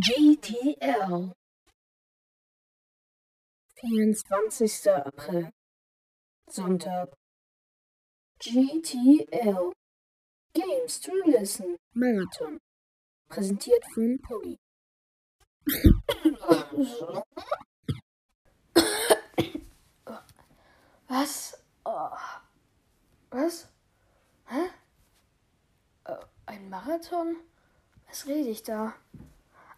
GTL. 24. April. Sonntag. GTL. Games to Listen. Marathon. Präsentiert von Poggy. Was? Oh. Was? Hä? Äh, ein Marathon? Was rede ich da?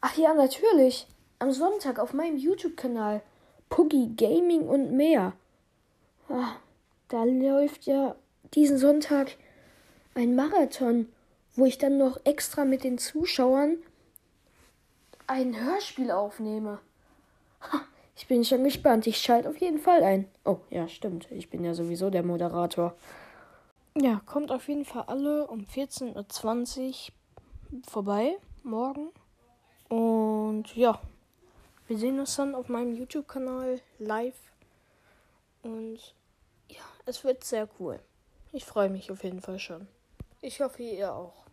Ach ja, natürlich. Am Sonntag auf meinem YouTube-Kanal. Puggy Gaming und mehr. Ah, da läuft ja diesen Sonntag ein Marathon, wo ich dann noch extra mit den Zuschauern ein Hörspiel aufnehme. Ich bin schon gespannt. Ich schalte auf jeden Fall ein. Oh, ja, stimmt. Ich bin ja sowieso der Moderator. Ja, kommt auf jeden Fall alle um 14.20 Uhr vorbei. Morgen. Und ja, wir sehen uns dann auf meinem YouTube-Kanal live. Und ja, es wird sehr cool. Ich freue mich auf jeden Fall schon. Ich hoffe, ihr auch.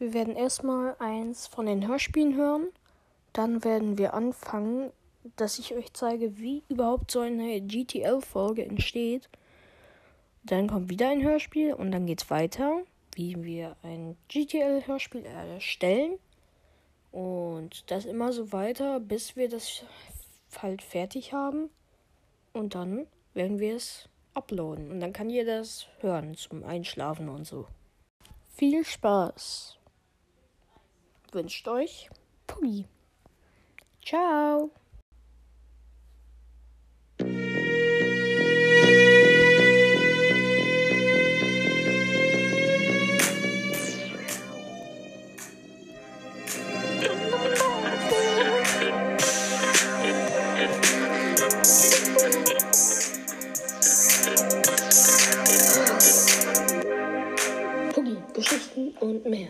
Wir werden erstmal eins von den Hörspielen hören. Dann werden wir anfangen, dass ich euch zeige, wie überhaupt so eine GTL-Folge entsteht. Dann kommt wieder ein Hörspiel und dann geht es weiter, wie wir ein GTL-Hörspiel erstellen. Und das immer so weiter, bis wir das halt fertig haben. Und dann werden wir es uploaden. Und dann kann jeder das hören zum Einschlafen und so. Viel Spaß. Wünscht euch Puggy. Ciao. Geschichten und mehr.